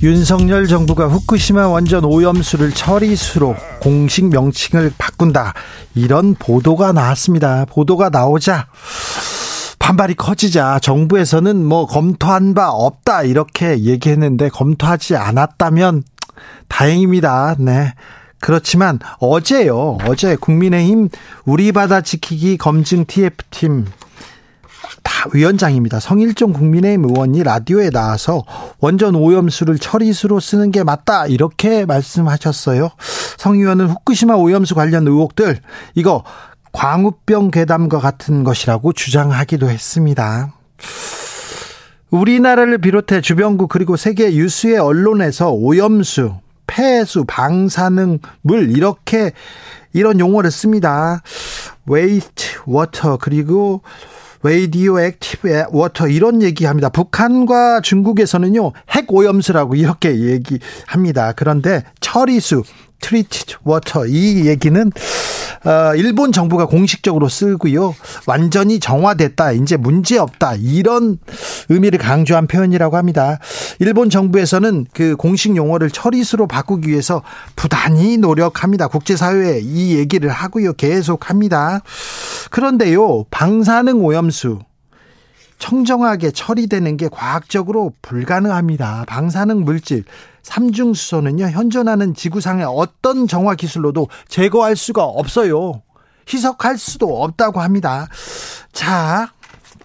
윤석열 정부가 후쿠시마 원전 오염수를 처리수로 공식 명칭을 바꾼다. 이런 보도가 나왔습니다. 보도가 나오자 반발이 커지자 정부에서는 뭐 검토한 바 없다 이렇게 얘기했는데 검토하지 않았다면 다행입니다. 네. 그렇지만 어제요. 어제 국민의힘 우리 바다 지키기 검증 TF팀 다 위원장입니다. 성일종 국민의힘 의원이 라디오에 나와서 원전 오염수를 처리수로 쓰는 게 맞다 이렇게 말씀하셨어요. 성 의원은 후쿠시마 오염수 관련 의혹들 이거 광우병 괴담과 같은 것이라고 주장하기도 했습니다. 우리나라를 비롯해 주변국 그리고 세계 유수의 언론에서 오염수, 폐수, 방사능 물 이렇게 이런 용어를 씁니다. waste water 그리고 radioactive water 이런 얘기합니다. 북한과 중국에서는요 핵 오염수라고 이렇게 얘기합니다. 그런데 처리수 treated water 이 얘기는 어, 일본 정부가 공식적으로 쓰고요. 완전히 정화됐다. 이제 문제 없다. 이런 의미를 강조한 표현이라고 합니다. 일본 정부에서는 그 공식 용어를 처리수로 바꾸기 위해서 부단히 노력합니다. 국제사회에 이 얘기를 하고요. 계속 합니다. 그런데요. 방사능 오염수 청정하게 처리되는 게 과학적으로 불가능합니다. 방사능 물질 삼중수소는요, 현존하는 지구상의 어떤 정화 기술로도 제거할 수가 없어요. 희석할 수도 없다고 합니다. 자,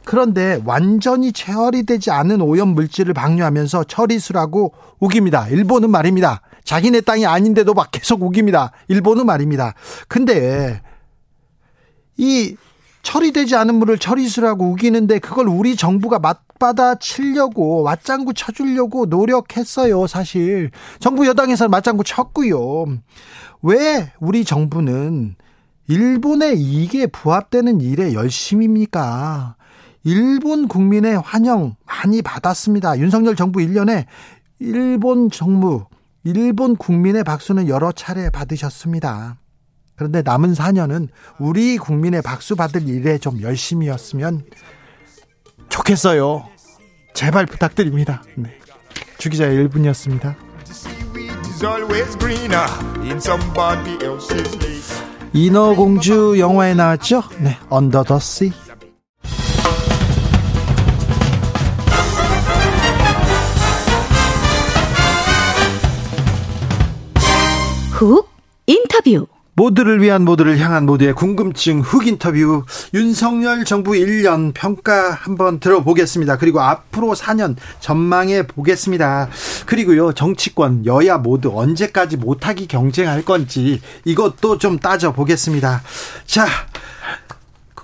그런데 완전히 처리되지 않은 오염 물질을 방류하면서 처리수라고 우깁니다. 일본은 말입니다. 자기네 땅이 아닌데도 막 계속 우깁니다. 일본은 말입니다. 근데 이 처리되지 않은 물을 처리수라고 우기는데 그걸 우리 정부가 맞받아 치려고 맞장구 쳐주려고 노력했어요 사실. 정부 여당에서 맞장구 쳤고요. 왜 우리 정부는 일본의 이익에 부합되는 일에 열심입니까? 일본 국민의 환영 많이 받았습니다. 윤석열 정부 1년에 일본 정부 일본 국민의 박수는 여러 차례 받으셨습니다 그런데 남은 4년은 우리 국민의 박수 받을 일에 좀 열심히였으면 좋겠어요. 제발 부탁드립니다. 네. 주기자의 1분이었습니다. 인어공주 영화에 나왔죠? 네, 언더 더 씨. 훅 인터뷰 모두를 위한 모두를 향한 모두의 궁금증 흑 인터뷰 윤석열 정부 1년 평가 한번 들어보겠습니다. 그리고 앞으로 4년 전망해 보겠습니다. 그리고요 정치권 여야 모두 언제까지 못하기 경쟁할 건지 이것도 좀 따져 보겠습니다. 자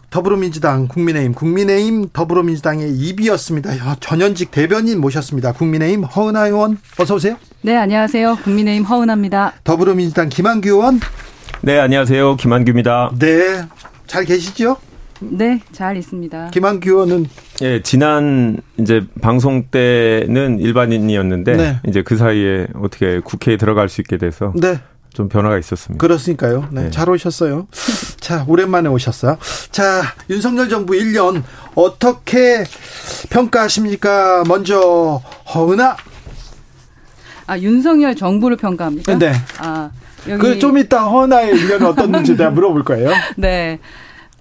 더불어민주당, 국민의힘, 국민의힘, 더불어민주당의 입이었습니다. 전현직 대변인 모셨습니다. 국민의힘 허은하 의원 어서 오세요. 네, 안녕하세요. 국민의힘 허은하입니다. 더불어민주당 김한규 의원 네, 안녕하세요. 김한규입니다. 네. 잘 계시죠? 네, 잘 있습니다. 김한규 의원은 예, 지난 이제 방송 때는 일반인이었는데 네. 이제 그 사이에 어떻게 국회에 들어갈 수 있게 돼서 네. 좀 변화가 있었습니다. 그렇으니까요. 네, 네. 잘 오셨어요. 자, 오랜만에 오셨어요. 자, 윤석열 정부 1년 어떻게 평가하십니까? 먼저 허은아. 아, 윤석열 정부를 평가합니까? 네. 아, 그 좀 이따 허나의 1년은 어떻는지 내가 물어볼 거예요. 네.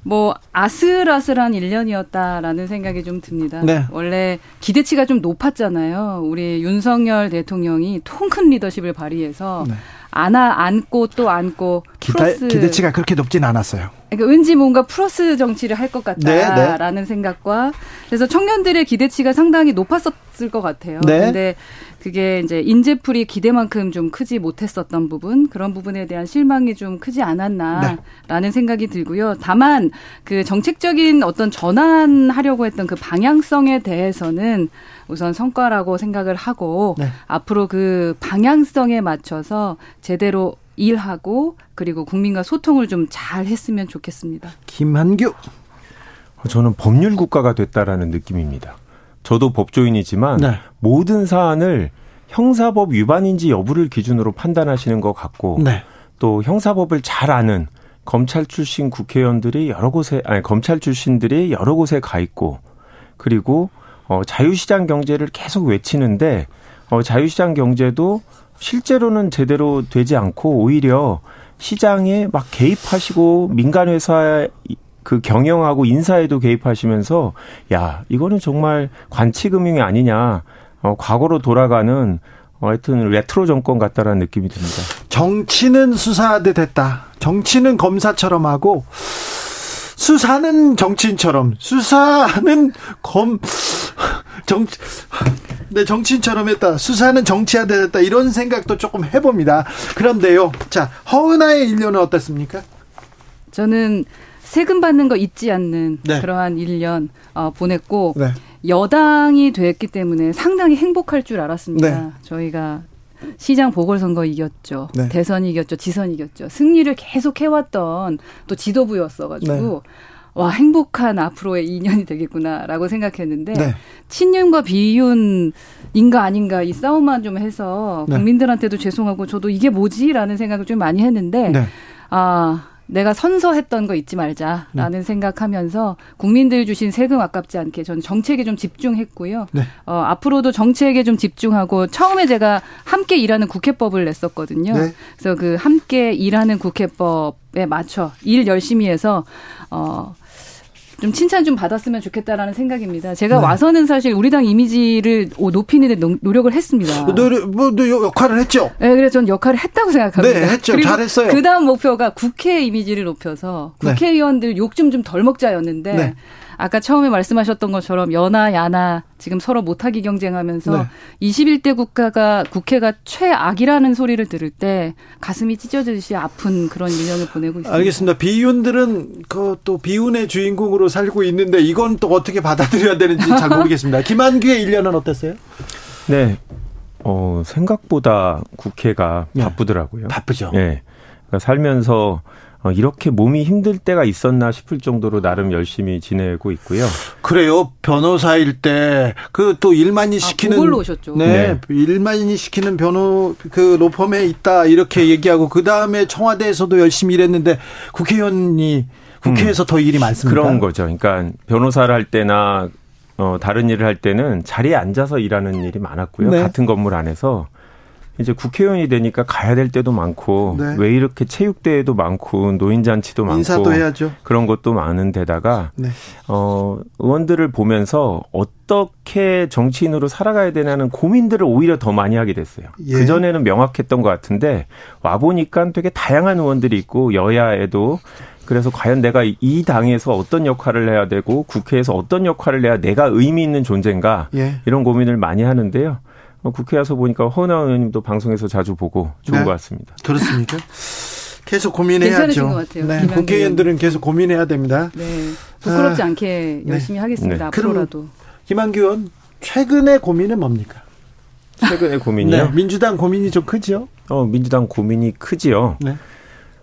뭐 아슬아슬한 1년이었다라는 생각이 좀 듭니다. 네. 원래 기대치가 좀 높았잖아요. 우리 윤석열 대통령이 통큰 리더십을 발휘해서 네. 안아 안고 또 안고 기대, 기대치가 그렇게 높진 않았어요. 그러니까 왠지 뭔가 플러스 정치를 할 것 같다라는 네, 네. 생각과 그래서 청년들의 기대치가 상당히 높았었을 것 같아요. 네. 근데 그게 이제 인재풀이 기대만큼 좀 크지 못했었던 부분 그런 부분에 대한 실망이 좀 크지 않았나라는 네. 생각이 들고요. 다만 그 정책적인 어떤 전환하려고 했던 그 방향성에 대해서는 우선 성과라고 생각을 하고 네. 앞으로 그 방향성에 맞춰서 제대로 일하고 그리고 국민과 소통을 좀 잘 했으면 좋겠습니다. 김한규 저는 법률 국가가 됐다라는 느낌입니다. 저도 법조인이지만 네. 모든 사안을 형사법 위반인지 여부를 기준으로 판단하시는 것 같고 네. 또 형사법을 잘 아는 검찰 출신 국회의원들이 여러 곳에 아니 검찰 출신들이 여러 곳에 가 있고 그리고 어 자유시장 경제를 계속 외치는데 어 자유시장 경제도 실제로는 제대로 되지 않고 오히려 시장에 막 개입하시고 민간 회사 그 경영하고 인사에도 개입하시면서 야 이거는 정말 관치금융이 아니냐 어, 과거로 돌아가는 어, 하여튼 레트로 정권 같다라는 느낌이 듭니다. 정치는 수사대 됐다. 정치는 검사처럼 하고 수사는 정치인처럼 수사는 검 정, 네, 정치인처럼 했다. 수사는 정치화돼 됐다. 이런 생각도 조금 해봅니다. 그런데요. 자, 허은아의 1년은 어떻습니까? 저는 세금 받는 거 잊지 않는 네. 그러한 1년 어, 보냈고 네. 여당이 됐기 때문에 상당히 행복할 줄 알았습니다. 네. 저희가 시장 보궐선거 이겼죠. 네. 대선 이겼죠. 지선 이겼죠. 승리를 계속 해왔던 또 지도부였어가지고 네. 와 행복한 앞으로의 2년이 되겠구나라고 생각했는데 네. 친윤과 비윤인가 아닌가 이 싸움만 좀 해서 국민들한테도 죄송하고 저도 이게 뭐지라는 생각을 좀 많이 했는데 아 내가 선서했던 거 잊지 말자라는 네. 생각하면서 국민들 주신 세금 아깝지 않게 저는 정책에 좀 집중했고요. 네. 어, 앞으로도 정책에 좀 집중하고 처음에 제가 함께 일하는 국회법을 냈었거든요. 네. 그래서 그 함께 일하는 국회법에 맞춰 일 열심히 해서 어, 좀 칭찬 좀 받았으면 좋겠다라는 생각입니다. 제가 네. 와서는 사실 우리 당 이미지를 높이는 데 노력을 했습니다. 노력, 뭐, 역할을 했죠? 네, 그래서 저는 역할을 했다고 생각합니다. 네, 했죠. 잘했어요. 그 다음 목표가 국회 이미지를 높여서 네. 국회의원들 욕 좀 좀 덜 먹자였는데 네. 아까 처음에 말씀하셨던 것처럼 연하 야나 지금 서로 못하기 경쟁하면서 네. 21대 국가가 국회가 최악이라는 소리를 들을 때 가슴이 찢어지듯이 아픈 그런 1년을 보내고 있습니다. 알겠습니다. 비윤들은 그 또 비운의 주인공으로 살고 있는데 이건 또 어떻게 받아들여야 되는지 잘 모르겠습니다. 김한규의 1년은 어땠어요? 네. 어, 생각보다 국회가 네. 바쁘더라고요. 바쁘죠. 네. 그러니까 살면서 어, 이렇게 몸이 힘들 때가 있었나 싶을 정도로 나름 열심히 지내고 있고요. 그래요. 변호사일 때 그 또 일만이 아, 시키는 아, 오셨죠. 네, 네. 일만이 시키는 변호 그 로펌에 있다 이렇게 얘기하고 그 다음에 청와대에서도 열심히 일했는데 국회의원이 국회에서 음, 더 일이 많습니다. 그런 거죠. 그러니까 변호사를 할 때나 어, 다른 일을 할 때는 자리에 앉아서 일하는 일이 많았고요. 네. 같은 건물 안에서 이제 국회의원이 되니까 가야 될 때도 많고 네. 왜 이렇게 체육대회도 많고 노인잔치도 많고 인사도 해야죠. 그런 것도 많은 데다가 네. 어 의원들을 보면서 어떻게 정치인으로 살아가야 되냐는 고민들을 오히려 더 많이 하게 됐어요. 예. 그 전에는 명확했던 것 같은데 와 보니까 되게 다양한 의원들이 있고 여야에도 그래서 과연 내가 이 당에서 어떤 역할을 해야 되고 국회에서 어떤 역할을 해야 내가 의미 있는 존재인가 예. 이런 고민을 많이 하는데요. 어, 국회 와서 보니까 허은하 의원님도 방송에서 자주 보고 좋은 네. 것 같습니다. 그렇습니까? 계속 고민해야죠. 네, 국회의원들은 계속 고민해야 됩니다. 네, 부끄럽지 아, 않게 네. 열심히 네. 하겠습니다. 앞으로라도. 김한규 의원 최근의 고민은 뭡니까? 최근의 고민이요? 네, 민주당 고민이 좀 크죠? 어, 민주당 고민이 크지요. 네.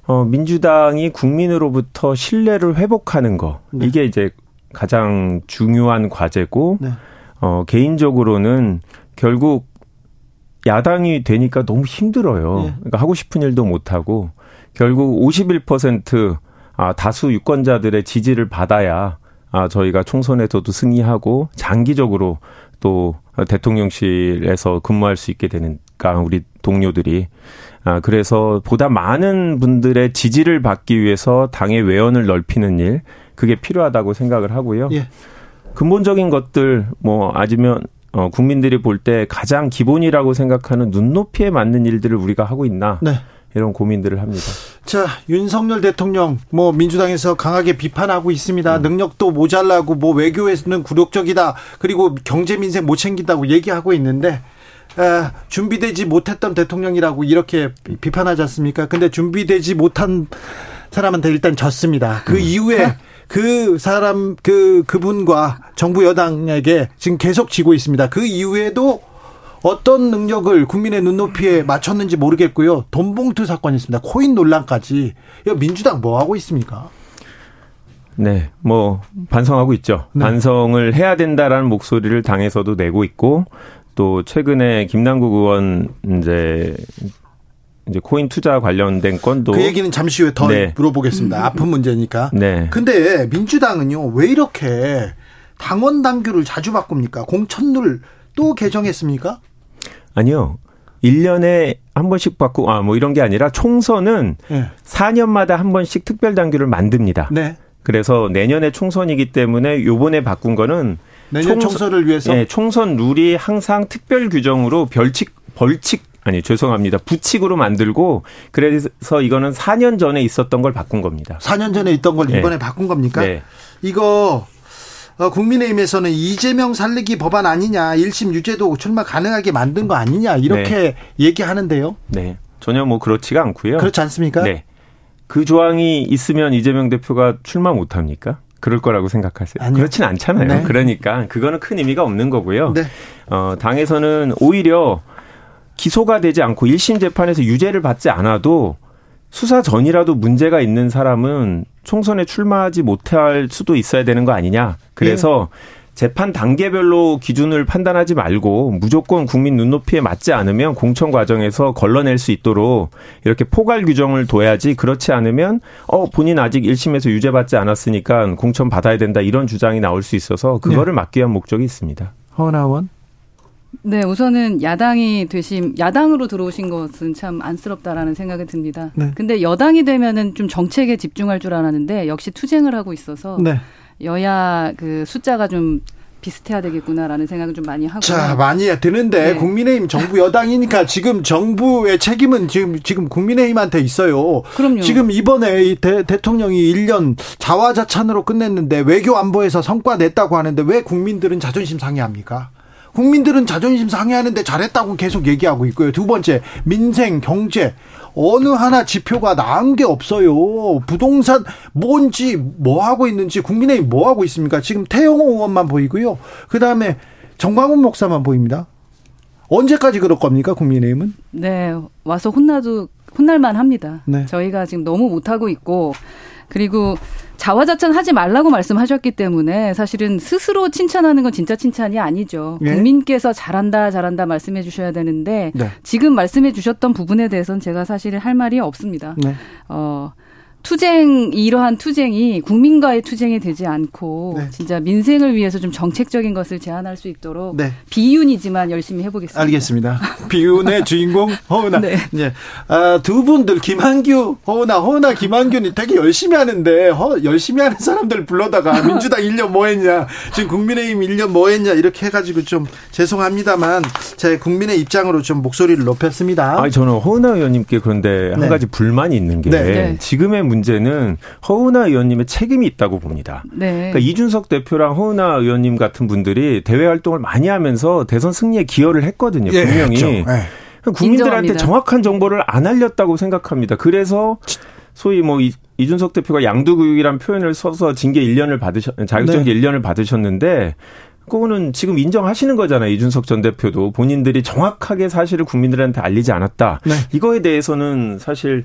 어, 민주당이 국민으로부터 신뢰를 회복하는 거 네. 이게 이제 가장 중요한 과제고 네. 어, 개인적으로는 결국 야당이 되니까 너무 힘들어요. 네. 그러니까 하고 싶은 일도 못 하고 결국 51% 아, 다수 유권자들의 지지를 받아야 아, 저희가 총선에서도 승리하고 장기적으로 또 대통령실에서 근무할 수 있게 되니까 우리 동료들이 아, 그래서 보다 많은 분들의 지지를 받기 위해서 당의 외연을 넓히는 일 그게 필요하다고 생각을 하고요. 예. 근본적인 것들 뭐 아니면 어, 국민들이 볼 때 가장 기본이라고 생각하는 눈높이에 맞는 일들을 우리가 하고 있나. 네. 이런 고민들을 합니다. 자, 윤석열 대통령 뭐 민주당에서 강하게 비판하고 있습니다. 음. 능력도 모자라고 뭐 외교에서는 굴욕적이다. 그리고 경제 민생 못 챙긴다고 얘기하고 있는데 아, 준비되지 못했던 대통령이라고 이렇게 비판하지 않습니까? 근데 준비되지 못한 사람한테 일단 졌습니다. 그 음. 이후에 그 사람 그 그분과 정부 여당에게 지금 계속 지고 있습니다. 그 이후에도 어떤 능력을 국민의 눈높이에 맞췄는지 모르겠고요. 돈봉투 사건이 있습니다. 코인 논란까지. 민주당 뭐 하고 있습니까? 네, 뭐 반성하고 있죠. 네. 반성을 해야 된다라는 목소리를 당에서도 내고 있고 또 최근에 김남국 의원 이제 이제 코인 투자 관련된 건도 그 얘기는 잠시 후에 더 네. 물어보겠습니다. 아픈 문제니까. 네. 근데 민주당은요 왜 이렇게 당원 당규를 자주 바꿉니까? 공천룰 또 개정했습니까? 아니요. 1년에 한 번씩 바꾸고 아 뭐 이런 게 아니라 총선은 네. 4년마다 한 번씩 특별 당규를 만듭니다. 네. 그래서 내년에 총선이기 때문에 요번에 바꾼 거는 내년 총선, 을 위해서 네, 총선 룰이 항상 특별 규정으로 별칙 벌칙 아니 죄송합니다. 부칙으로 만들고 그래서 이거는 4년 전에 있었던 걸 바꾼 겁니다. 4년 전에 있던 걸 이번에 네. 바꾼 겁니까? 네. 이거 어, 국민의힘에서는 이재명 살리기 법안 아니냐, 1심 유죄도 출마 가능하게 만든 거 아니냐 이렇게 네. 얘기하는데요. 네, 전혀 뭐 그렇지가 않고요. 그렇지 않습니까? 네, 그 조항이 있으면 이재명 대표가 출마 못 합니까? 그럴 거라고 생각하세요? 아니요. 그렇진 않잖아요. 네. 그러니까 그거는 큰 의미가 없는 거고요. 네. 어, 당에서는 오히려 기소가 되지 않고 1심 재판에서 유죄를 받지 않아도 수사 전이라도 문제가 있는 사람은 총선에 출마하지 못할 수도 있어야 되는 거 아니냐. 그래서 네. 재판 단계별로 기준을 판단하지 말고 무조건 국민 눈높이에 맞지 않으면 공천 과정에서 걸러낼 수 있도록 이렇게 포괄 규정을 둬야지 그렇지 않으면 어 본인 아직 1심에서 유죄받지 않았으니까 공천 받아야 된다 이런 주장이 나올 수 있어서 그거를 네. 막기 위한 목적이 있습니다. 허나원 네, 우선은 야당이 되신 야당으로 들어오신 것은 참 안쓰럽다라는 생각이 듭니다. 네. 근데 여당이 되면은 좀 정책에 집중할 줄 알았는데 역시 투쟁을 하고 있어서 네. 여야 그 숫자가 좀 비슷해야 되겠구나라는 생각을 좀 많이 하고. 자, 많이 드는데 네. 국민의힘 정부 여당이니까 지금 정부의 책임은 지금 지금 국민의힘한테 있어요. 그럼요. 지금 이번에 대, 대통령이 1년 자화자찬으로 끝냈는데 외교 안보에서 성과 냈다고 하는데 왜 국민들은 자존심 상해합니까? 국민들은 자존심 상해하는데 잘했다고 계속 얘기하고 있고요. 두 번째, 민생, 경제. 어느 하나 지표가 나은 게 없어요. 부동산 뭔지 뭐 하고 있는지 국민의힘 뭐 하고 있습니까? 지금 태영호 의원만 보이고요. 그 다음에 정광훈 목사만 보입니다. 언제까지 그럴 겁니까 국민의힘은? 네 와서 혼나도 혼날만 합니다. 네. 저희가 지금 너무 못하고 있고 그리고 자화자찬 하지 말라고 말씀하셨기 때문에 사실은 스스로 칭찬하는 건 진짜 칭찬이 아니죠. 예? 국민께서 잘한다, 잘한다 말씀해 주셔야 되는데 네. 지금 말씀해 주셨던 부분에 대해서는 제가 사실 할 말이 없습니다. 네. 어, 투쟁 이러한 투쟁이 국민과의 투쟁이 되지 않고 네. 진짜 민생을 위해서 좀 정책적인 것을 제안할 수 있도록 네. 비윤이지만 열심히 해보겠습니다. 알겠습니다. 비윤의 주인공 허은아. 네. 네. 아, 두 분들 김한규 허은아 허은아 김한규는 되게 열심히 하는데 허, 열심히 하는 사람들 불러다가 민주당 1년 뭐했냐 지금 국민의힘 1년 뭐했냐 이렇게 해가지고 좀 죄송합니다만 제 국민의 입장으로 좀 목소리를 높였습니다. 아니 저는 허은아 의원님께 그런데 한 네. 가지 불만이 있는 게 네. 지금의 문제는 허은하 의원님의 책임이 있다고 봅니다. 네. 그러니까 이준석 대표랑 허은하 의원님 같은 분들이 대외 활동을 많이 하면서 대선 승리에 기여를 했거든요. 예, 분명히. 그렇죠. 네. 국민들한테 인정합니다. 정확한 정보를 안 알렸다고 생각합니다. 그래서 소위 뭐 이, 이준석 대표가 양두구역이란 표현을 써서 징계 1년을 받으셨 자격정지 네. 1년을 받으셨는데 그거는 지금 인정하시는 거잖아요. 이준석 전 대표도 본인들이 정확하게 사실을 국민들한테 알리지 않았다. 네. 이거에 대해서는 사실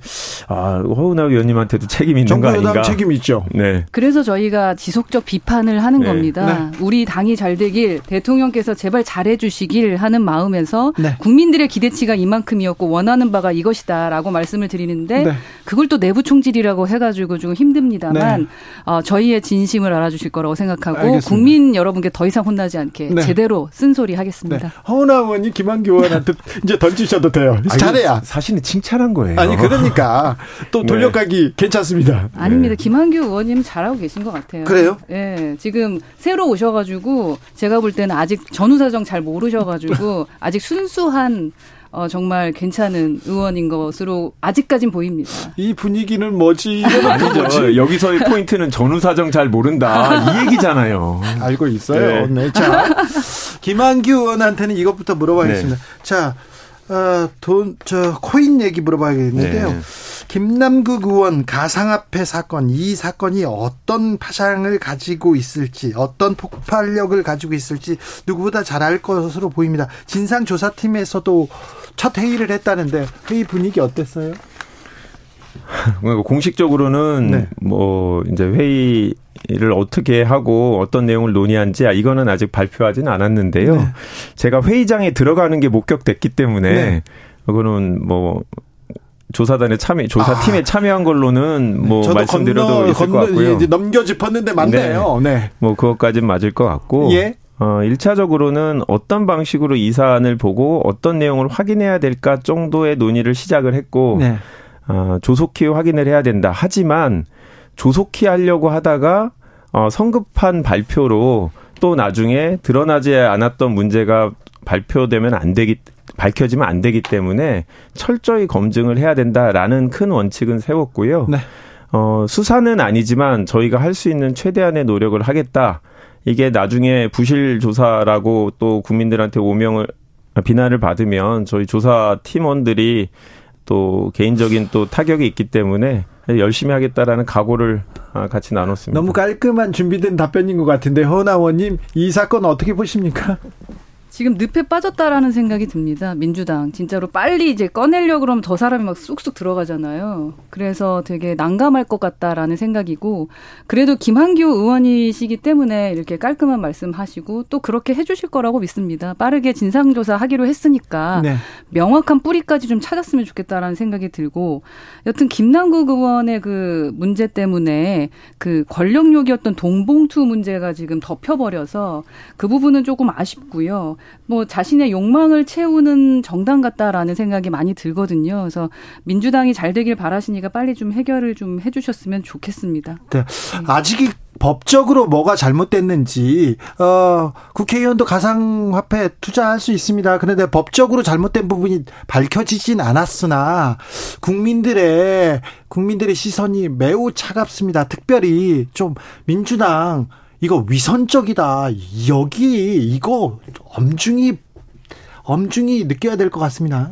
아, 허은하 의원님한테도 책임이 있는 거 아닌가? 책임 있죠. 네. 그래서 저희가 지속적 비판을 하는 네. 겁니다. 네. 우리 당이 잘 되길 대통령께서 제발 잘해 주시길 하는 마음에서 네. 국민들의 기대치가 이만큼이었고 원하는 바가 이것이다라고 말씀을 드리는데 네. 그걸 또 내부 총질이라고 해가지고 좀 힘듭니다만 네. 어, 저희의 진심을 알아주실 거라고 생각하고 알겠습니다. 국민 여러분께 더 이상 혼나지 않게 네. 제대로 쓴소리 하겠습니다. 네. 허은하 의원이 김한규 의원한테 이제 던지셔도 돼요. 잘해야. 사실은 칭찬한 거예요. 아니 그러니까 또 네. 돌려가기 네. 괜찮습니다. 아닙니다. 김한규 의원님 잘하고 계신 것 같아요. 그래요? 예. 네. 지금 새로 오셔가지고 제가 볼 때는 아직 전후 사정 잘 모르셔가지고 아직 순수한 어, 정말 괜찮은 의원인 것으로 아직까진 보입니다. 이 분위기는 뭐지? 아니죠. 여기서의 포인트는 전후 사정 잘 모른다. 이 얘기잖아요. 알고 있어요. 네. 네. 자, 김한규 의원한테는 이것부터 물어봐야겠습니다. 네. 자, 어, 돈, 저, 코인 얘기 물어봐야겠는데요. 네. 김남국 의원 가상화폐 사건, 이 사건이 어떤 파장을 가지고 있을지, 어떤 폭발력을 가지고 있을지 누구보다 잘 알 것으로 보입니다. 진상조사팀에서도 첫 회의를 했다는데 회의 분위기 어땠어요? 공식적으로는 네. 뭐 이제 회의를 어떻게 하고 어떤 내용을 논의한지 아, 이거는 아직 발표하지는 않았는데요. 네. 제가 회의장에 들어가는 게 목격됐기 때문에 네. 그거는 뭐 조사단에 참여, 조사팀에 아. 참여한 걸로는 뭐 말씀드려도 건너, 있을 건너, 것 같고요. 넘겨 짚었는데 맞네요. 네. 네. 뭐 그것까지는 맞을 것 같고. 예. 어, 1차적으로는 어떤 방식으로 이 사안을 보고 어떤 내용을 확인해야 될까 정도의 논의를 시작을 했고, 네. 어, 조속히 확인을 해야 된다. 하지만 조속히 하려고 하다가 어, 성급한 발표로 또 나중에 드러나지 않았던 문제가 발표되면 안 되기 밝혀지면 안 되기 때문에 철저히 검증을 해야 된다라는 큰 원칙은 세웠고요. 네. 어, 수사는 아니지만 저희가 할 수 있는 최대한의 노력을 하겠다. 이게 나중에 부실 조사라고 또 국민들한테 오명을 비난을 받으면 저희 조사 팀원들이 또 개인적인 또 타격이 있기 때문에 열심히 하겠다라는 각오를 아, 같이 나눴습니다. 너무 깔끔한 준비된 답변인 것 같은데 허나원님 이 사건 어떻게 보십니까? 지금 늪에 빠졌다라는 생각이 듭니다. 민주당 진짜로 빨리 이제 꺼내려 그러면 더 사람이 막 쑥쑥 들어가잖아요. 그래서 되게 난감할 것 같다라는 생각이고 그래도 김한규 의원이시기 때문에 이렇게 깔끔한 말씀하시고 또 그렇게 해주실 거라고 믿습니다. 빠르게 진상조사 하기로 했으니까 네. 명확한 뿌리까지 좀 찾았으면 좋겠다라는 생각이 들고 여튼 김남국 의원의 그 문제 때문에 그 권력욕이었던 동봉투 문제가 지금 덮여버려서 그 부분은 조금 아쉽고요. 뭐 자신의 욕망을 채우는 정당 같다라는 생각이 많이 들거든요. 그래서 민주당이 잘 되길 바라시니까 빨리 좀 해결을 좀 해주셨으면 좋겠습니다. 네. 아직 법적으로 뭐가 잘못됐는지 어, 국회의원도 가상화폐 투자할 수 있습니다. 그런데 법적으로 잘못된 부분이 밝혀지진 않았으나 국민들의 국민들의 시선이 매우 차갑습니다. 특별히 좀 민주당 이거 위선적이다. 여기 이거 엄중히 엄중히 느껴야 될 것 같습니다.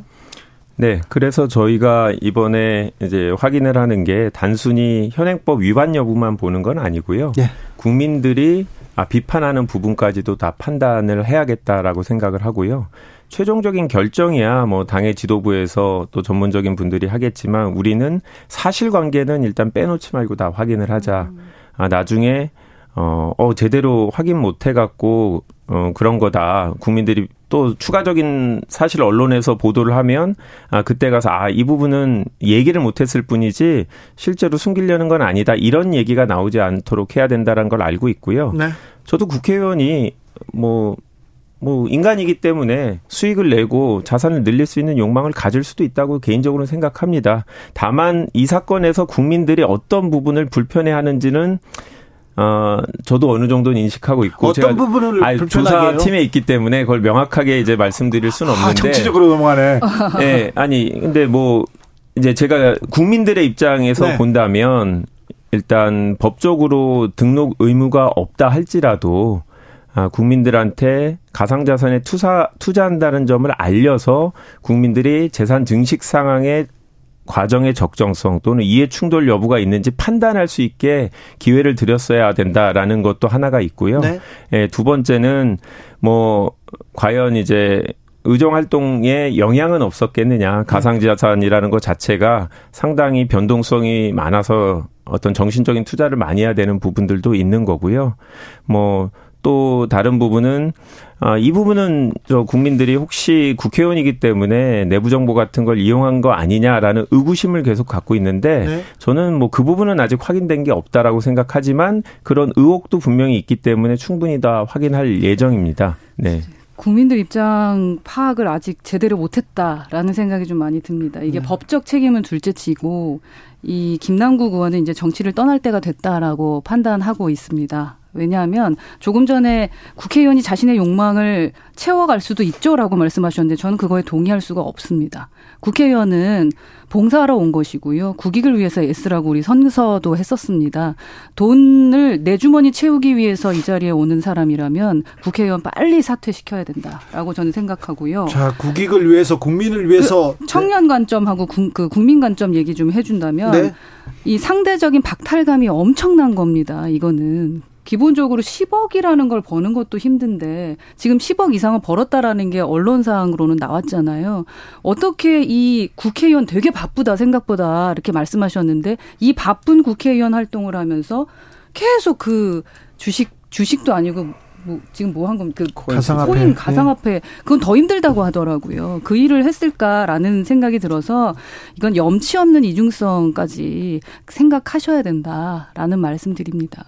네, 그래서 저희가 이번에 이제 확인을 하는 게 단순히 현행법 위반 여부만 보는 건 아니고요. 네. 국민들이 아, 비판하는 부분까지도 다 판단을 해야겠다라고 생각을 하고요. 최종적인 결정이야 뭐 당의 지도부에서 또 전문적인 분들이 하겠지만 우리는 사실관계는 일단 빼놓지 말고 다 확인을 하자. 아, 나중에 어, 어, 제대로 확인 못 해갖고, 어, 그런 거다. 국민들이 또 추가적인 사실 언론에서 보도를 하면, 아, 그때 가서, 아, 이 부분은 얘기를 못 했을 뿐이지, 실제로 숨기려는 건 아니다. 이런 얘기가 나오지 않도록 해야 된다는 걸 알고 있고요. 네. 저도 국회의원이, 뭐, 뭐 인간이기 때문에 수익을 내고 자산을 늘릴 수 있는 욕망을 가질 수도 있다고 개인적으로는 생각합니다. 다만 이 사건에서 국민들이 어떤 부분을 불편해하는지는 어, 저도 어느 정도는 인식하고 있고 어떤 제가 부분을 아니, 조사팀에 있기 때문에 그걸 명확하게 이제 말씀드릴 수는 아, 없는데 아, 정치적으로 넘어가네. 예, 네, 아니 근데 뭐 이제 제가 국민들의 입장에서 네. 본다면 일단 법적으로 등록 의무가 없다 할지라도 아, 국민들한테 가상자산에 투자, 투자한다는 점을 알려서 국민들이 재산 증식 상황에 과정의 적정성 또는 이해 충돌 여부가 있는지 판단할 수 있게 기회를 드렸어야 된다라는 것도 하나가 있고요. 네. 예, 두 번째는 뭐 과연 이제 의정 활동에 영향은 없었겠느냐. 가상 자산이라는 것 자체가 상당히 변동성이 많아서 어떤 정신적인 투자를 많이 해야 되는 부분들도 있는 거고요. 뭐 또 다른 부분은 아, 이 부분은 저 국민들이 혹시 국회의원이기 때문에 내부 정보 같은 걸 이용한 거 아니냐라는 의구심을 계속 갖고 있는데 네. 저는 뭐 그 부분은 아직 확인된 게 없다라고 생각하지만 그런 의혹도 분명히 있기 때문에 충분히 다 확인할 예정입니다. 네. 국민들 입장 파악을 아직 제대로 못했다라는 생각이 좀 많이 듭니다. 이게 네. 법적 책임은 둘째치고 이 김남국 의원은 이제 정치를 떠날 때가 됐다라고 판단하고 있습니다. 왜냐하면 조금 전에 국회의원이 자신의 욕망을 채워갈 수도 있죠라고 말씀하셨는데 저는 그거에 동의할 수가 없습니다. 국회의원은 봉사하러 온 것이고요. 국익을 위해서 애쓰라고 우리 선서도 했었습니다. 돈을 내 주머니 채우기 위해서 이 자리에 오는 사람이라면 국회의원 빨리 사퇴시켜야 된다라고 저는 생각하고요. 자, 국익을 위해서 국민을 위해서 그 청년 관점하고 구, 그 국민 관점 얘기 좀 해준다면 네. 이 상대적인 박탈감이 엄청난 겁니다. 이거는 기본적으로 10억이라는 걸 버는 것도 힘든데 지금 10억 이상을 벌었다라는 게 언론상으로는 나왔잖아요. 어떻게 이 국회의원 되게 바쁘다 생각보다 이렇게 말씀하셨는데 이 바쁜 국회의원 활동을 하면서 계속 그 주식 주식도 아니고 뭐 지금 뭐한 겁니까? 그 가상화폐. 코인 가상화폐 네. 그건 더 힘들다고 하더라고요. 그 일을 했을까라는 생각이 들어서 이건 염치 없는 이중성까지 생각하셔야 된다라는 말씀드립니다.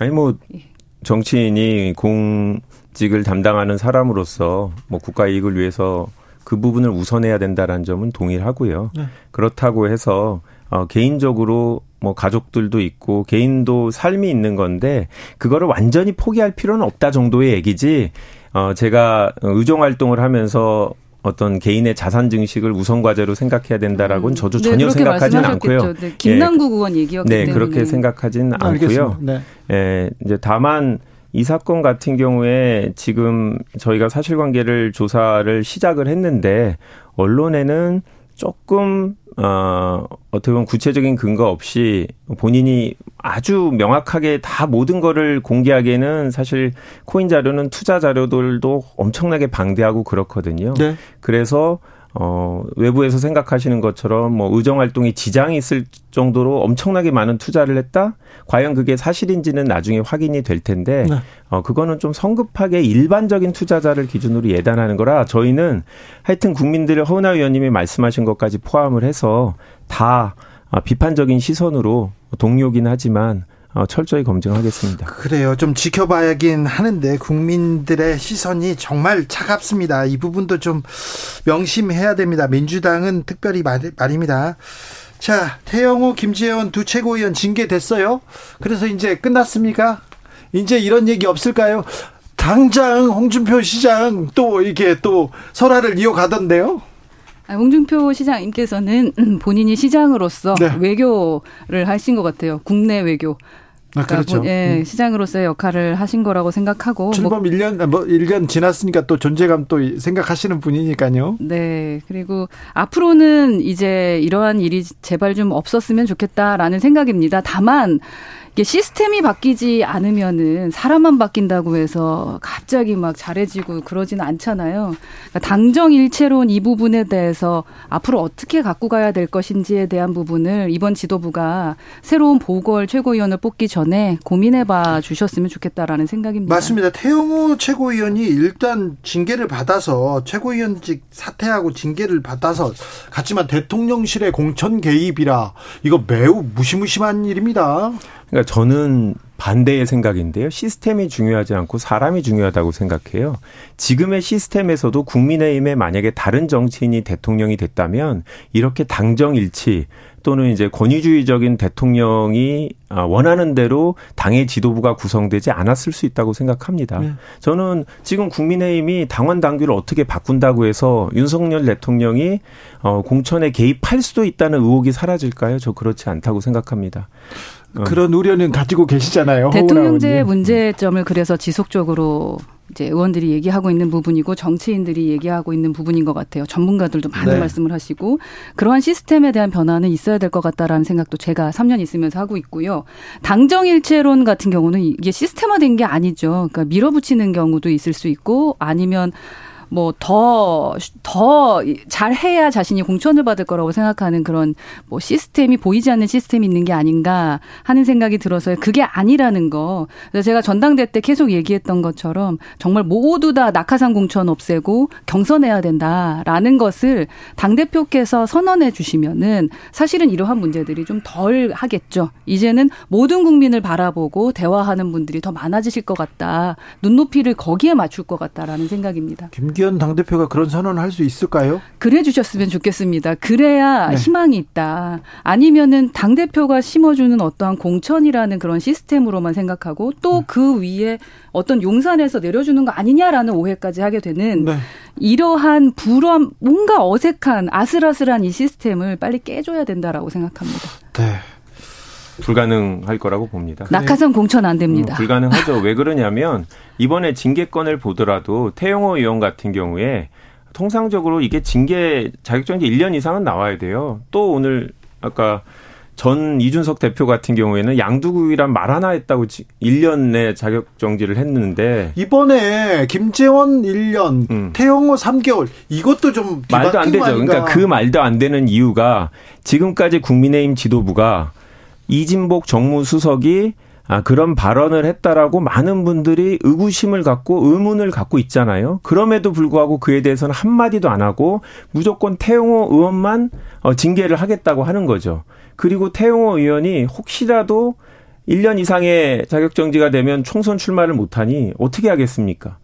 아니 뭐 예. 정치인이 공직을 담당하는 사람으로서 뭐 국가 이익을 위해서 그 부분을 우선해야 된다라는 점은 동의하고요. 네. 그렇다고 해서 어 개인적으로 뭐 가족들도 있고 개인도 삶이 있는 건데 그거를 완전히 포기할 필요는 없다 정도의 얘기지. 어 제가 의정 활동을 하면서 어떤 개인의 자산 증식을 우선 과제로 생각해야 된다라고는 저도 음. 네, 전혀 생각하지는 않고요. 네, 김남국 예, 의원 얘기였기 네, 때문에 그렇게 생각하지는 않고요. 네. 예, 이제 다만 이 사건 같은 경우에 지금 저희가 사실관계를 조사를 시작을 했는데 언론에는 조금 어 어떻게 보면 구체적인 근거 없이 본인이 아주 명확하게 다 모든 거를 공개하기에는 사실 코인 자료는 투자 자료들도 엄청나게 방대하고 그렇거든요. 네. 그래서 어, 외부에서 생각하시는 것처럼 뭐 의정 활동에 지장이 있을 정도로 엄청나게 많은 투자를 했다? 과연 그게 사실인지는 나중에 확인이 될 텐데, 네. 어, 그거는 좀 성급하게 일반적인 투자자를 기준으로 예단하는 거라 저희는 하여튼 국민들의 허은하 의원님이 말씀하신 것까지 포함을 해서 다 아, 비판적인 시선으로 동료긴 하지만 어, 철저히 검증하겠습니다. 그래요. 좀 지켜봐야긴 하는데 국민들의 시선이 정말 차갑습니다. 이 부분도 좀 명심해야 됩니다. 민주당은 특별히 말, 말입니다. 자, 태영호, 김재원 두 최고위원 징계됐어요. 그래서 이제 끝났습니까? 이제 이런 얘기 없을까요? 당장 홍준표 시장 또 이게 또 설화를 이어가던데요. 아, 홍준표 시장님께서는 본인이 시장으로서 네. 외교를 하신 것 같아요. 국내 외교. 아, 그렇죠. 뭐, 예, 음. 시장으로서의 역할을 하신 거라고 생각하고. 출범 뭐, 1년, 뭐 1년 지났으니까 또 존재감 또 생각하시는 분이니까요. 네. 그리고 앞으로는 이제 이러한 일이 제발 좀 없었으면 좋겠다라는 생각입니다. 다만, 이게 시스템이 바뀌지 않으면은 사람만 바뀐다고 해서 갑자기 막 잘해지고 그러지는 않잖아요. 그러니까 당정일체론 이 부분에 대해서 앞으로 어떻게 갖고 가야 될 것인지에 대한 부분을 이번 지도부가 새로운 보궐 최고위원을 뽑기 전에 고민해봐 주셨으면 좋겠다라는 생각입니다. 맞습니다. 태영호 최고위원이 일단 징계를 받아서 최고위원직 사퇴하고 징계를 받아서 갔지만 대통령실의 공천 개입이라 이거 매우 무시무시한 일입니다. 그러니까 저는 반대의 생각인데요. 시스템이 중요하지 않고 사람이 중요하다고 생각해요. 지금의 시스템에서도 국민의힘에 만약에 다른 정치인이 대통령이 됐다면 이렇게 당정일치 또는 이제 권위주의적인 대통령이 아, 원하는 대로 당의 지도부가 구성되지 않았을 수 있다고 생각합니다. 네. 저는 지금 국민의힘이 당원 당규를 어떻게 바꾼다고 해서 윤석열 대통령이 어 공천에 개입할 수도 있다는 의혹이 사라질까요? 저 그렇지 않다고 생각합니다. 어. 그런 우려는 가지고 계시잖아요. 대통령제 문제점을 그래서 지속적으로 이제 의원들이 얘기하고 있는 부분이고 정치인들이 얘기하고 있는 부분인 것 같아요. 전문가들도 많은 네. 말씀을 하시고 그러한 시스템에 대한 변화는 있어야 될 것 같다라는 생각도 제가 3년 있으면서 하고 있고요. 당정일체론 같은 경우는 이게 시스템화된 게 아니죠. 그러니까 밀어붙이는 경우도 있을 수 있고 아니면 뭐 더 더 잘해야 자신이 공천을 받을 거라고 생각하는 그런 뭐 시스템이 보이지 않는 시스템이 있는 게 아닌가 하는 생각이 들어서 그게 아니라는 거. 그래서 제가 전당대 때 계속 얘기했던 것처럼 정말 모두 다 낙하산 공천 없애고 경선해야 된다라는 것을 당 대표께서 선언해 주시면은 사실은 이러한 문제들이 좀 덜 하겠죠. 이제는 모든 국민을 바라보고 대화하는 분들이 더 많아지실 것 같다. 눈높이를 거기에 맞출 것 같다라는 생각입니다. 김 김기현 당대표가 그런 선언을 할 수 있을까요? 그래 주셨으면 좋겠습니다. 그래야 네. 희망이 있다. 아니면은 당대표가 심어주는 어떠한 공천이라는 그런 시스템으로만 생각하고 또그 네. 위에 어떤 용산에서 내려주는 거 아니냐라는 오해까지 하게 되는 네. 이러한 불안, 뭔가 어색한 아슬아슬한 이 시스템을 빨리 깨줘야 된다라고 생각합니다. 네. 불가능할 거라고 봅니다. 낙하산 공천 안 됩니다. 음, 불가능하죠. 왜 그러냐면 이번에 징계권을 보더라도 태영호 의원 같은 경우에 통상적으로 이게 징계 자격정지 1년 이상은 나와야 돼요. 또 오늘 아까 전 이준석 대표 같은 경우에는 양두구이란 말 하나 했다고 1년 내 자격 정지를 했는데 이번에 김재원 1년, 음. 태영호 3개월 이것도 좀 말도 안 되죠. 그러니까 그 말도 안 되는 이유가 지금까지 국민의힘 지도부가 이진복 정무수석이 아, 그런 발언을 했다라고 많은 분들이 의구심을 갖고 의문을 갖고 있잖아요. 그럼에도 불구하고 그에 대해서는 한마디도 안 하고 무조건 태용호 의원만 어, 징계를 하겠다고 하는 거죠. 그리고 태용호 의원이 혹시라도 1년 이상의 자격정지가 되면 총선 출마를 못하니 어떻게 하겠습니까?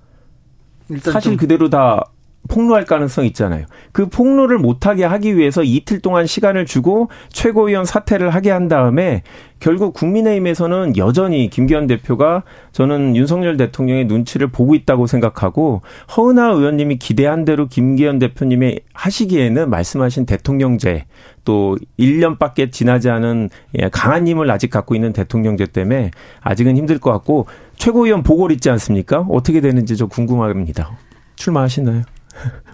사실 그대로 다 폭로할 가능성이 있잖아요. 그 폭로를 못하게 하기 위해서 이틀 동안 시간을 주고 최고위원 사퇴를 하게 한 다음에 결국 국민의힘에서는 여전히 김기현 대표가 저는 윤석열 대통령의 눈치를 보고 있다고 생각하고 허은하 의원님이 기대한 대로 김기현 대표님이 하시기에는 말씀하신 대통령제 또 1년밖에 지나지 않은 예, 강한 힘을 아직 갖고 있는 대통령제 때문에 아직은 힘들 것 같고 최고위원 보궐 있지 않습니까? 어떻게 되는지 저 궁금합니다. 출마하시나요?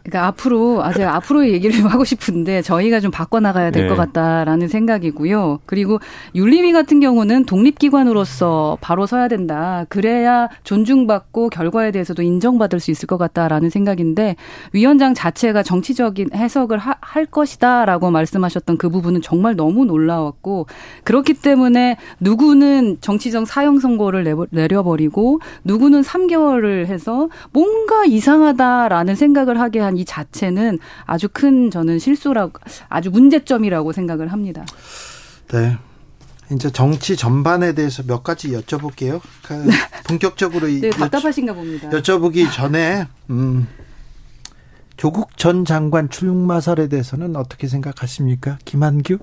그러니까 앞으로 아직 앞으로의 얘기를 좀 하고 싶은데 저희가 좀 바꿔 나가야 될것 네. 같다라는 생각이고요. 그리고 윤리위 같은 경우는 독립기관으로서 바로 서야 된다. 그래야 존중받고 결과에 대해서도 인정받을 수 있을 것 같다라는 생각인데 위원장 자체가 정치적인 해석을 하, 할 것이다라고 말씀하셨던 그 부분은 정말 너무 놀라웠고 그렇기 때문에 누구는 정치적 사형 선고를 내려버리고 누구는 3개월을 해서 뭔가 이상하다라는 생각을 하게 한 이 자체는 아주 큰 저는 실수라고 아주 문제점이라고 생각을 합니다. 네. 이제 정치 전반에 대해서 몇 가지 여쭤볼게요. 그 본격적으로 네, 답답하신가 봅니다. 여쭤보기 전에 음, 조국 전 장관 출마설에 대해서는 어떻게 생각하십니까, 김한규?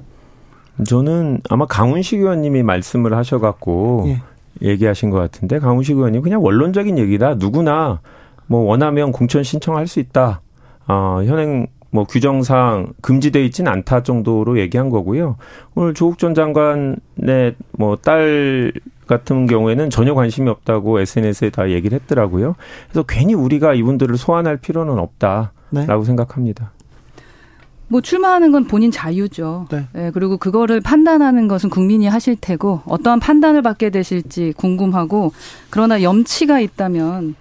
저는 아마 강훈식 의원님이 말씀을 하셔갖고 예. 얘기하신 것 같은데 강훈식 의원님 그냥 원론적인 얘기다. 누구나 뭐 원하면 공천 신청할 수 있다. 어, 현행 뭐 규정상 금지돼 있지는 않다 정도로 얘기한 거고요. 오늘 조국 전 장관의 뭐 딸 같은 경우에는 전혀 관심이 없다고 SNS에 다 얘기를 했더라고요. 그래서 괜히 우리가 이분들을 소환할 필요는 없다라고 네. 생각합니다. 뭐 출마하는 건 본인 자유죠. 네. 네. 그리고 그거를 판단하는 것은 국민이 하실 테고 어떠한 판단을 받게 되실지 궁금하고 그러나 염치가 있다면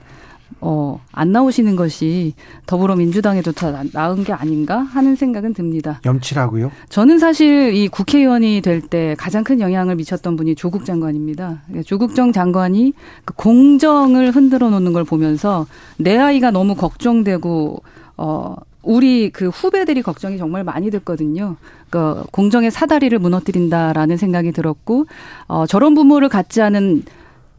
어, 안 나오시는 것이 더불어민주당에도 더 나은 게 아닌가 하는 생각은 듭니다. 염치라고요? 저는 사실 이 국회의원이 될 때 가장 큰 영향을 미쳤던 분이 조국 장관입니다. 조국 정 장관이 그 공정을 흔들어 놓는 걸 보면서 내 아이가 너무 걱정되고 어 우리 그 후배들이 걱정이 정말 많이 됐거든요. 그 공정의 사다리를 무너뜨린다라는 생각이 들었고 어 저런 부모를 갖지 않은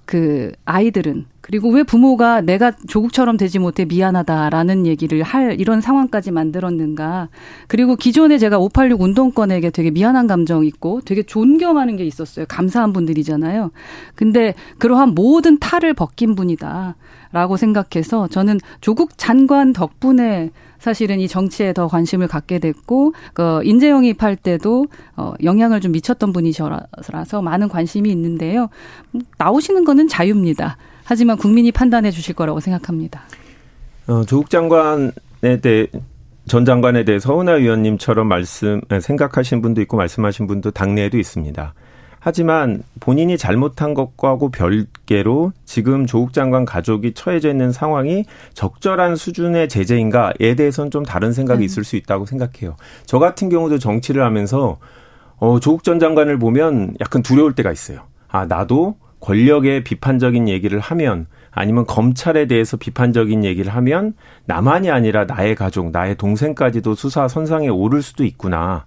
그 아이들은 그리고 왜 부모가 내가 조국처럼 되지 못해 미안하다라는 얘기를 할 이런 상황까지 만들었는가. 그리고 기존에 제가 586 운동권에게 되게 미안한 감정 있고 되게 존경하는 게 있었어요. 감사한 분들이잖아요. 근데 그러한 모든 탈을 벗긴 분이다. 라고 생각해서 저는 조국 장관 덕분에 사실은 이 정치에 더 관심을 갖게 됐고 그 인재 영입할 때도 어 영향을 좀 미쳤던 분이셔서 많은 관심이 있는데요. 나오시는 거는 자유입니다. 하지만 국민이 판단해 주실 거라고 생각합니다. 어, 조국 장관에 대해 전 장관에 대해 서은하 위원님처럼 말씀 생각하신 분도 있고 말씀하신 분도 당내에도 있습니다. 하지만 본인이 잘못한 것과고 별개로 지금 조국 장관 가족이 처해져 있는 상황이 적절한 수준의 제재인가에 대해서는 좀 다른 생각이 음. 있을 수 있다고 생각해요. 저 같은 경우도 정치를 하면서 어, 조국 전 장관을 보면 약간 두려울 때가 있어요. 아, 나도 권력에 비판적인 얘기를 하면 아니면 검찰에 대해서 비판적인 얘기를 하면 나만이 아니라 나의 가족, 나의 동생까지도 수사 선상에 오를 수도 있구나.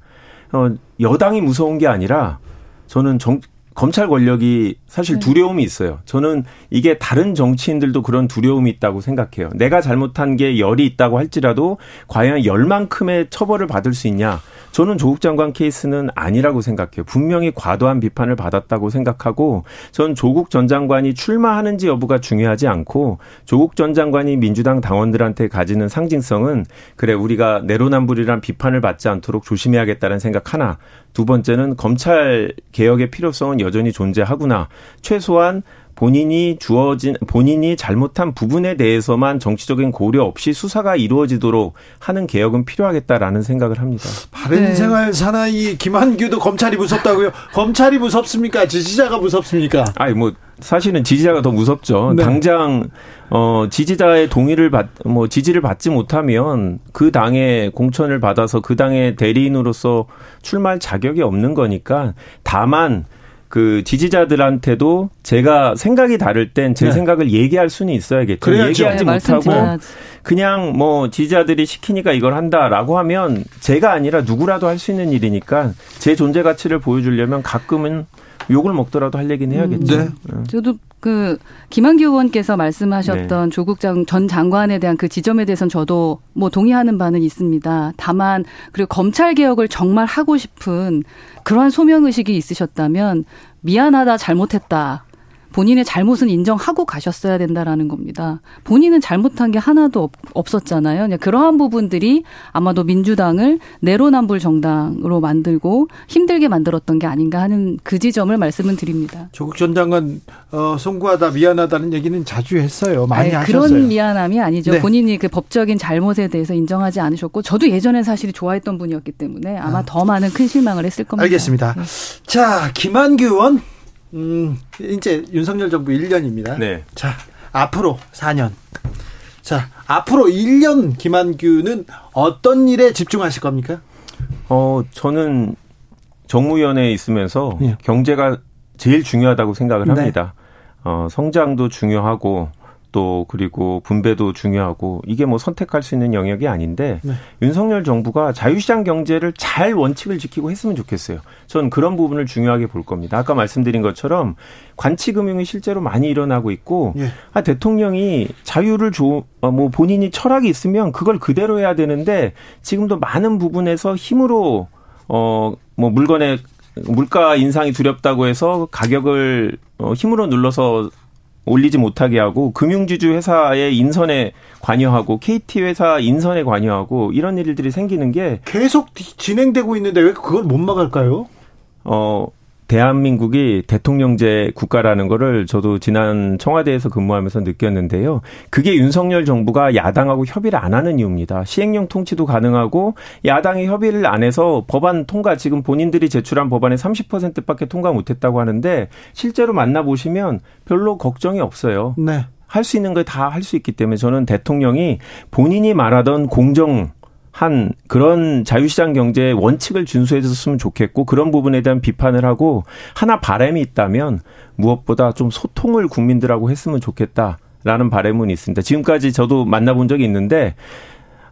어, 여당이 무서운 게 아니라 저는 정, 검찰 권력이 사실 네. 두려움이 있어요. 저는 이게 다른 정치인들도 그런 두려움이 있다고 생각해요. 내가 잘못한 게 열이 있다고 할지라도 과연 열만큼의 처벌을 받을 수 있냐? 저는 조국 장관 케이스는 아니라고 생각해요. 분명히 과도한 비판을 받았다고 생각하고 전 조국 전 장관이 출마하는지 여부가 중요하지 않고 조국 전 장관이 민주당 당원들한테 가지는 상징성은 그래 우리가 내로남불이란 비판을 받지 않도록 조심해야겠다는 생각 하나. 두 번째는 검찰 개혁의 필요성은 여전히 존재하구나. 최소한 본인이 주어진 본인이 잘못한 부분에 대해서만 정치적인 고려 없이 수사가 이루어지도록 하는 개혁은 필요하겠다라는 생각을 합니다. 바른 네. 생활 사나이 김한규도 검찰이 무섭다고요? 검찰이 무섭습니까? 지지자가 무섭습니까? 아니 뭐 사실은 지지자가 더 무섭죠. 네. 당장 어 지지자의 동의를 받 뭐 지지를 받지 못하면 그 당의 공천을 받아서 그 당의 대리인으로서 출마할 자격이 없는 거니까 다만 그 지지자들한테도 제가 생각이 다를 땐제 네. 생각을 얘기할 수는 있어야겠죠. 그래야죠. 얘기하지 네, 못하고 그냥 뭐 지지자들이 시키니까 이걸 한다라고 하면 제가 아니라 누구라도 할 수 있는 일이니까 제 존재 가치를 보여주려면 가끔은 욕을 먹더라도 할 얘기는 해야겠죠. 네. 네. 저도 그 김한규 의원께서 말씀하셨던 네. 조국 장, 전 장관에 대한 그 지점에 대해서는 저도 뭐 동의하는 바는 있습니다. 다만 그리고 검찰 개혁을 정말 하고 싶은 그러한 소명 의식이 있으셨다면 미안하다 잘못했다 본인의 잘못은 인정하고 가셨어야 된다라는 겁니다. 본인은 잘못한 게 하나도 없, 었잖아요 그러한 부분들이 아마도 민주당을 내로남불 정당으로 만들고 힘들게 만들었던 게 아닌가 하는 그 지점을 말씀을 드립니다. 조국 전 장관 어, 송구하다 미안하다는 얘기는 자주 했어요. 많이 아니, 하셨어요. 그런 미안함이 아니죠. 네. 본인이 그 법적인 잘못에 대해서 인정하지 않으셨고 저도 예전에 사실 좋아했던 분이었기 때문에 아마 아. 더 많은 큰 실망을 했을 겁니다. 알겠습니다. 네. 자, 김한규 의원 음, 이제 윤석열 정부 1년입니다. 네. 자, 앞으로 4년. 자, 앞으로 1년 김한규는 어떤 일에 집중하실 겁니까? 어, 저는 정무위원회에 있으면서 네. 경제가 제일 중요하다고 생각을 네. 합니다. 어, 성장도 중요하고 또 그리고 분배도 중요하고 이게 뭐 선택할 수 있는 영역이 아닌데 네. 윤석열 정부가 자유시장 경제를 잘 원칙을 지키고 했으면 좋겠어요. 전 그런 부분을 중요하게 볼 겁니다. 아까 말씀드린 것처럼 관치금융이 실제로 많이 일어나고 있고 예. 아, 대통령이 자유를 줘, 어, 뭐 본인이 철학이 있으면 그걸 그대로 해야 되는데 지금도 많은 부분에서 힘으로 어 뭐 물건의 물가 인상이 두렵다고 해서 가격을 어, 힘으로 눌러서 올리지 못하게 하고 금융주주 회사의 인선에 관여하고 KT 회사 인선에 관여하고 이런 일들이 생기는 게 계속 진행되고 있는데 왜 그걸 못 막을까요? 어 대한민국이 대통령제 국가라는 거를 저도 지난 청와대에서 근무하면서 느꼈는데요. 그게 윤석열 정부가 야당하고 협의를 안 하는 이유입니다. 시행령 통치도 가능하고 야당이 협의를 안 해서 법안 통과 지금 본인들이 제출한 법안의 30%밖에 통과 못 했다고 하는데 실제로 만나 보시면 별로 걱정이 없어요. 네. 할 수 있는 걸 다 할 수 있기 때문에 저는 대통령이 본인이 말하던 공정 한 그런 자유시장 경제의 원칙을 준수해 줬으면 좋겠고 그런 부분에 대한 비판을 하고 하나 바람이 있다면 무엇보다 좀 소통을 국민들하고 했으면 좋겠다 라는 바람은 있습니다. 지금까지 저도 만나본 적이 있는데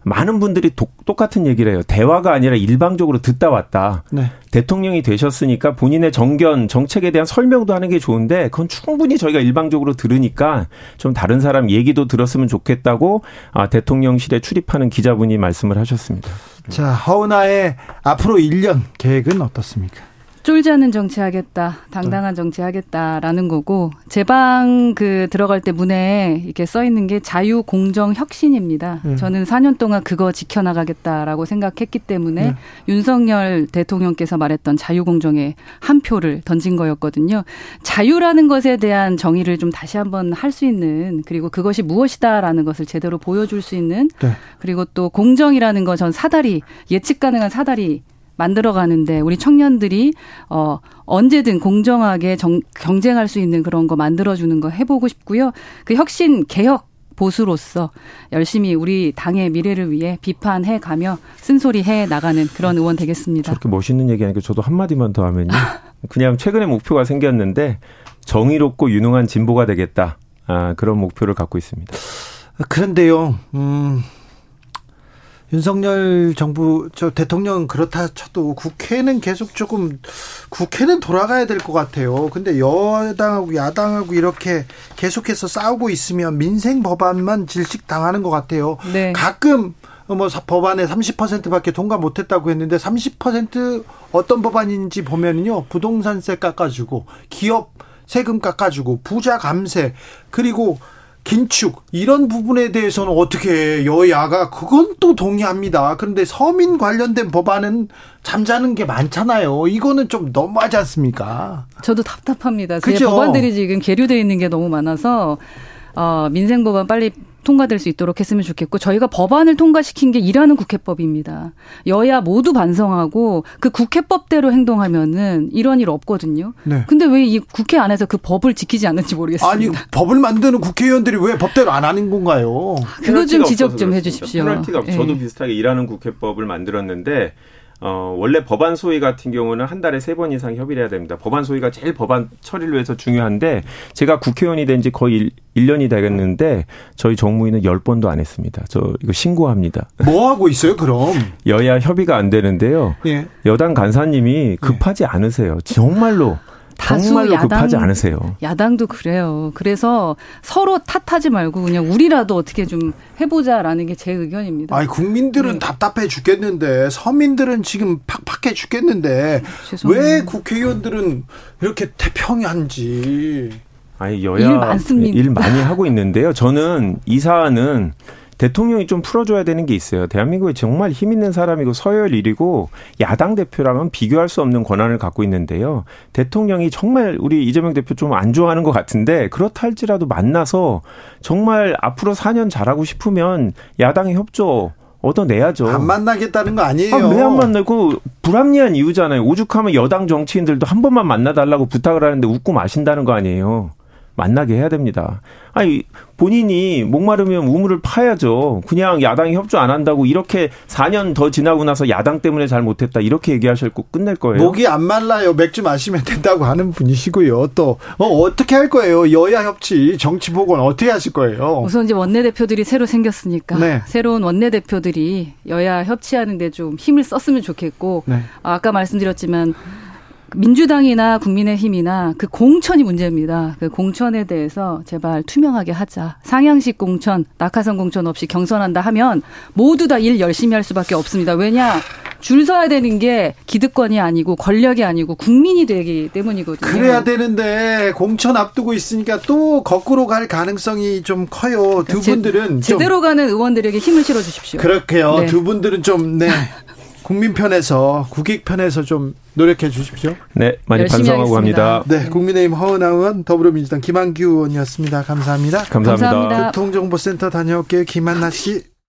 많은 분들이 도, 똑같은 얘기를 해요. 대화가 아니라 일방적으로 듣다 왔다. 네. 대통령이 되셨으니까 본인의 정견, 정책에 대한 설명도 하는 게 좋은데 그건 충분히 저희가 일방적으로 들으니까 좀 다른 사람 얘기도 들었으면 좋겠다고 아, 대통령실에 출입하는 기자분이 말씀을 하셨습니다. 자, 허은아의 앞으로 1년 계획은 어떻습니까? 쫄지 않는 정치 하겠다, 당당한 정치 하겠다라는 거고 제 방 그 들어갈 때 문에 이렇게 써 있는 게 자유 공정 혁신입니다. 음. 저는 4년 동안 그거 지켜나가겠다라고 생각했기 때문에 음. 윤석열 대통령께서 말했던 자유 공정에 한 표를 던진 거였거든요. 자유라는 것에 대한 정의를 좀 다시 한번 할 수 있는 그리고 그것이 무엇이다라는 것을 제대로 보여줄 수 있는 네. 그리고 또 공정이라는 거 전 사다리 예측 가능한 사다리 만들어가는데 우리 청년들이 어 언제든 공정하게 정, 경쟁할 수 있는 그런 거 만들어주는 거 해보고 싶고요. 그 혁신 개혁 보수로서 열심히 우리 당의 미래를 위해 비판해 가며 쓴소리 해 나가는 그런 의원 되겠습니다. 저렇게 멋있는 얘기하니까 저도 한마디만 더 하면요. 그냥 최근에 목표가 생겼는데 정의롭고 유능한 진보가 되겠다. 아, 그런 목표를 갖고 있습니다. 그런데요, 음, 윤석열 정부 저 대통령은 그렇다 쳐도 국회는 계속 조금 국회는 돌아가야 될 것 같아요. 근데 여당하고 야당하고 이렇게 계속해서 싸우고 있으면 민생 법안만 질식 당하는 것 같아요. 네. 가끔 뭐 법안에 30%밖에 통과 못했다고 했는데 30% 어떤 법안인지 보면은요 부동산세 깎아주고 기업 세금 깎아주고 부자 감세 그리고 긴축 이런 부분에 대해서는 어떻게 여야가 그건 또 동의합니다. 그런데 서민 관련된 법안은 잠자는 게 많잖아요. 이거는 좀 너무하지 않습니까? 저도 답답합니다. 제 그죠? 법안들이 지금 계류되어 있는 게 너무 많아서 어, 민생 법안 빨리 통과될 수 있도록 했으면 좋겠고 저희가 법안을 통과시킨 게 일하는 국회법입니다. 여야 모두 반성하고 그 국회법대로 행동하면은 이런 일 없거든요. 네. 근데 왜 이 국회 안에서 그 법을 지키지 않는지 모르겠습니다. 아니 법을 만드는 국회의원들이 왜 법대로 안 하는 건가요? 그거 좀 지적 좀 해주십시오. 페널티가 네. 저도 비슷하게 일하는 국회법을 만들었는데 어, 원래 법안 소위 같은 경우는 한 달에 세 번 이상 협의를 해야 됩니다. 법안 소위가 제일 법안 처리를 위해서 중요한데 제가 국회의원이 된 지 거의 1, 년이 되겠는데 저희 정무위는 10번도 안 했습니다. 저 이거 신고합니다. 뭐 하고 있어요, 그럼? 여야 협의가 안 되는데요. 예. 여당 간사님이 급하지 예. 않으세요. 정말로 정말로 야당, 급하지 않으세요. 야당도 그래요. 그래서 서로 탓하지 말고 그냥 우리라도 어떻게 좀 해보자라는 게 제 의견입니다. 아니 국민들은 네. 답답해 죽겠는데 서민들은 지금 팍팍해 죽겠는데 죄송해요. 왜 국회의원들은 이렇게 태평한지. 아니 여야 일 많습니다. 일 많이 하고 있는데요. 저는 이 사안은 대통령이 좀 풀어줘야 되는 게 있어요. 대한민국에 정말 힘 있는 사람이고 서열 1위고 야당 대표랑은 비교할 수 없는 권한을 갖고 있는데요. 대통령이 정말 우리 이재명 대표 좀 안 좋아하는 것 같은데 그렇다 할지라도 만나서 정말 앞으로 4년 잘하고 싶으면 야당의 협조 얻어내야죠. 안 만나겠다는 거 아니에요. 아, 왜안 만나고 불합리한 이유잖아요. 오죽하면 여당 정치인들도 한 번만 만나달라고 부탁을 하는데 웃고 마신다는 거 아니에요. 만나게 해야 됩니다. 아니 본인이 목마르면 우물을 파야죠. 그냥 야당이 협조 안 한다고 이렇게 4년 더 지나고 나서 야당 때문에 잘 못했다 이렇게 얘기하셨고 끝낼 거예요. 목이 안 말라요. 맥주 마시면 된다고 하는 분이시고요. 또 어, 떻게할 거예요? 여야 협치, 정치 복원 어떻게 하실 거예요? 우선 이제 원내 대표들이 새로 생겼으니까 네. 새로운 원내 대표들이 여야 협치하는데 좀 힘을 썼으면 좋겠고 네. 아까 말씀드렸지만. 민주당이나 국민의힘이나 그 공천이 문제입니다. 그 공천에 대해서 제발 투명하게 하자. 상향식 공천, 낙하산 공천 없이 경선한다 하면 모두 다 일 열심히 할 수밖에 없습니다. 왜냐? 줄 서야 되는 게 기득권이 아니고 권력이 아니고 국민이 되기 때문이거든요. 그래야 되는데 공천 앞두고 있으니까 또 거꾸로 갈 가능성이 좀 커요. 두 분들은 제, 제대로 가는 의원들에게 힘을 실어 주십시오. 그렇게요. 네. 두 분들은 좀 네. 국민 편에서 국익 편에서 좀 노력해 주십시오. 네, 많이 반성하고 합니다. 네, 국민의힘 허은하 의원, 더불어민주당 김한규 의원이었습니다. 감사합니다. 감사합니다. 감사합니다. 교통정보센터 다녀올게요. 김한나 씨.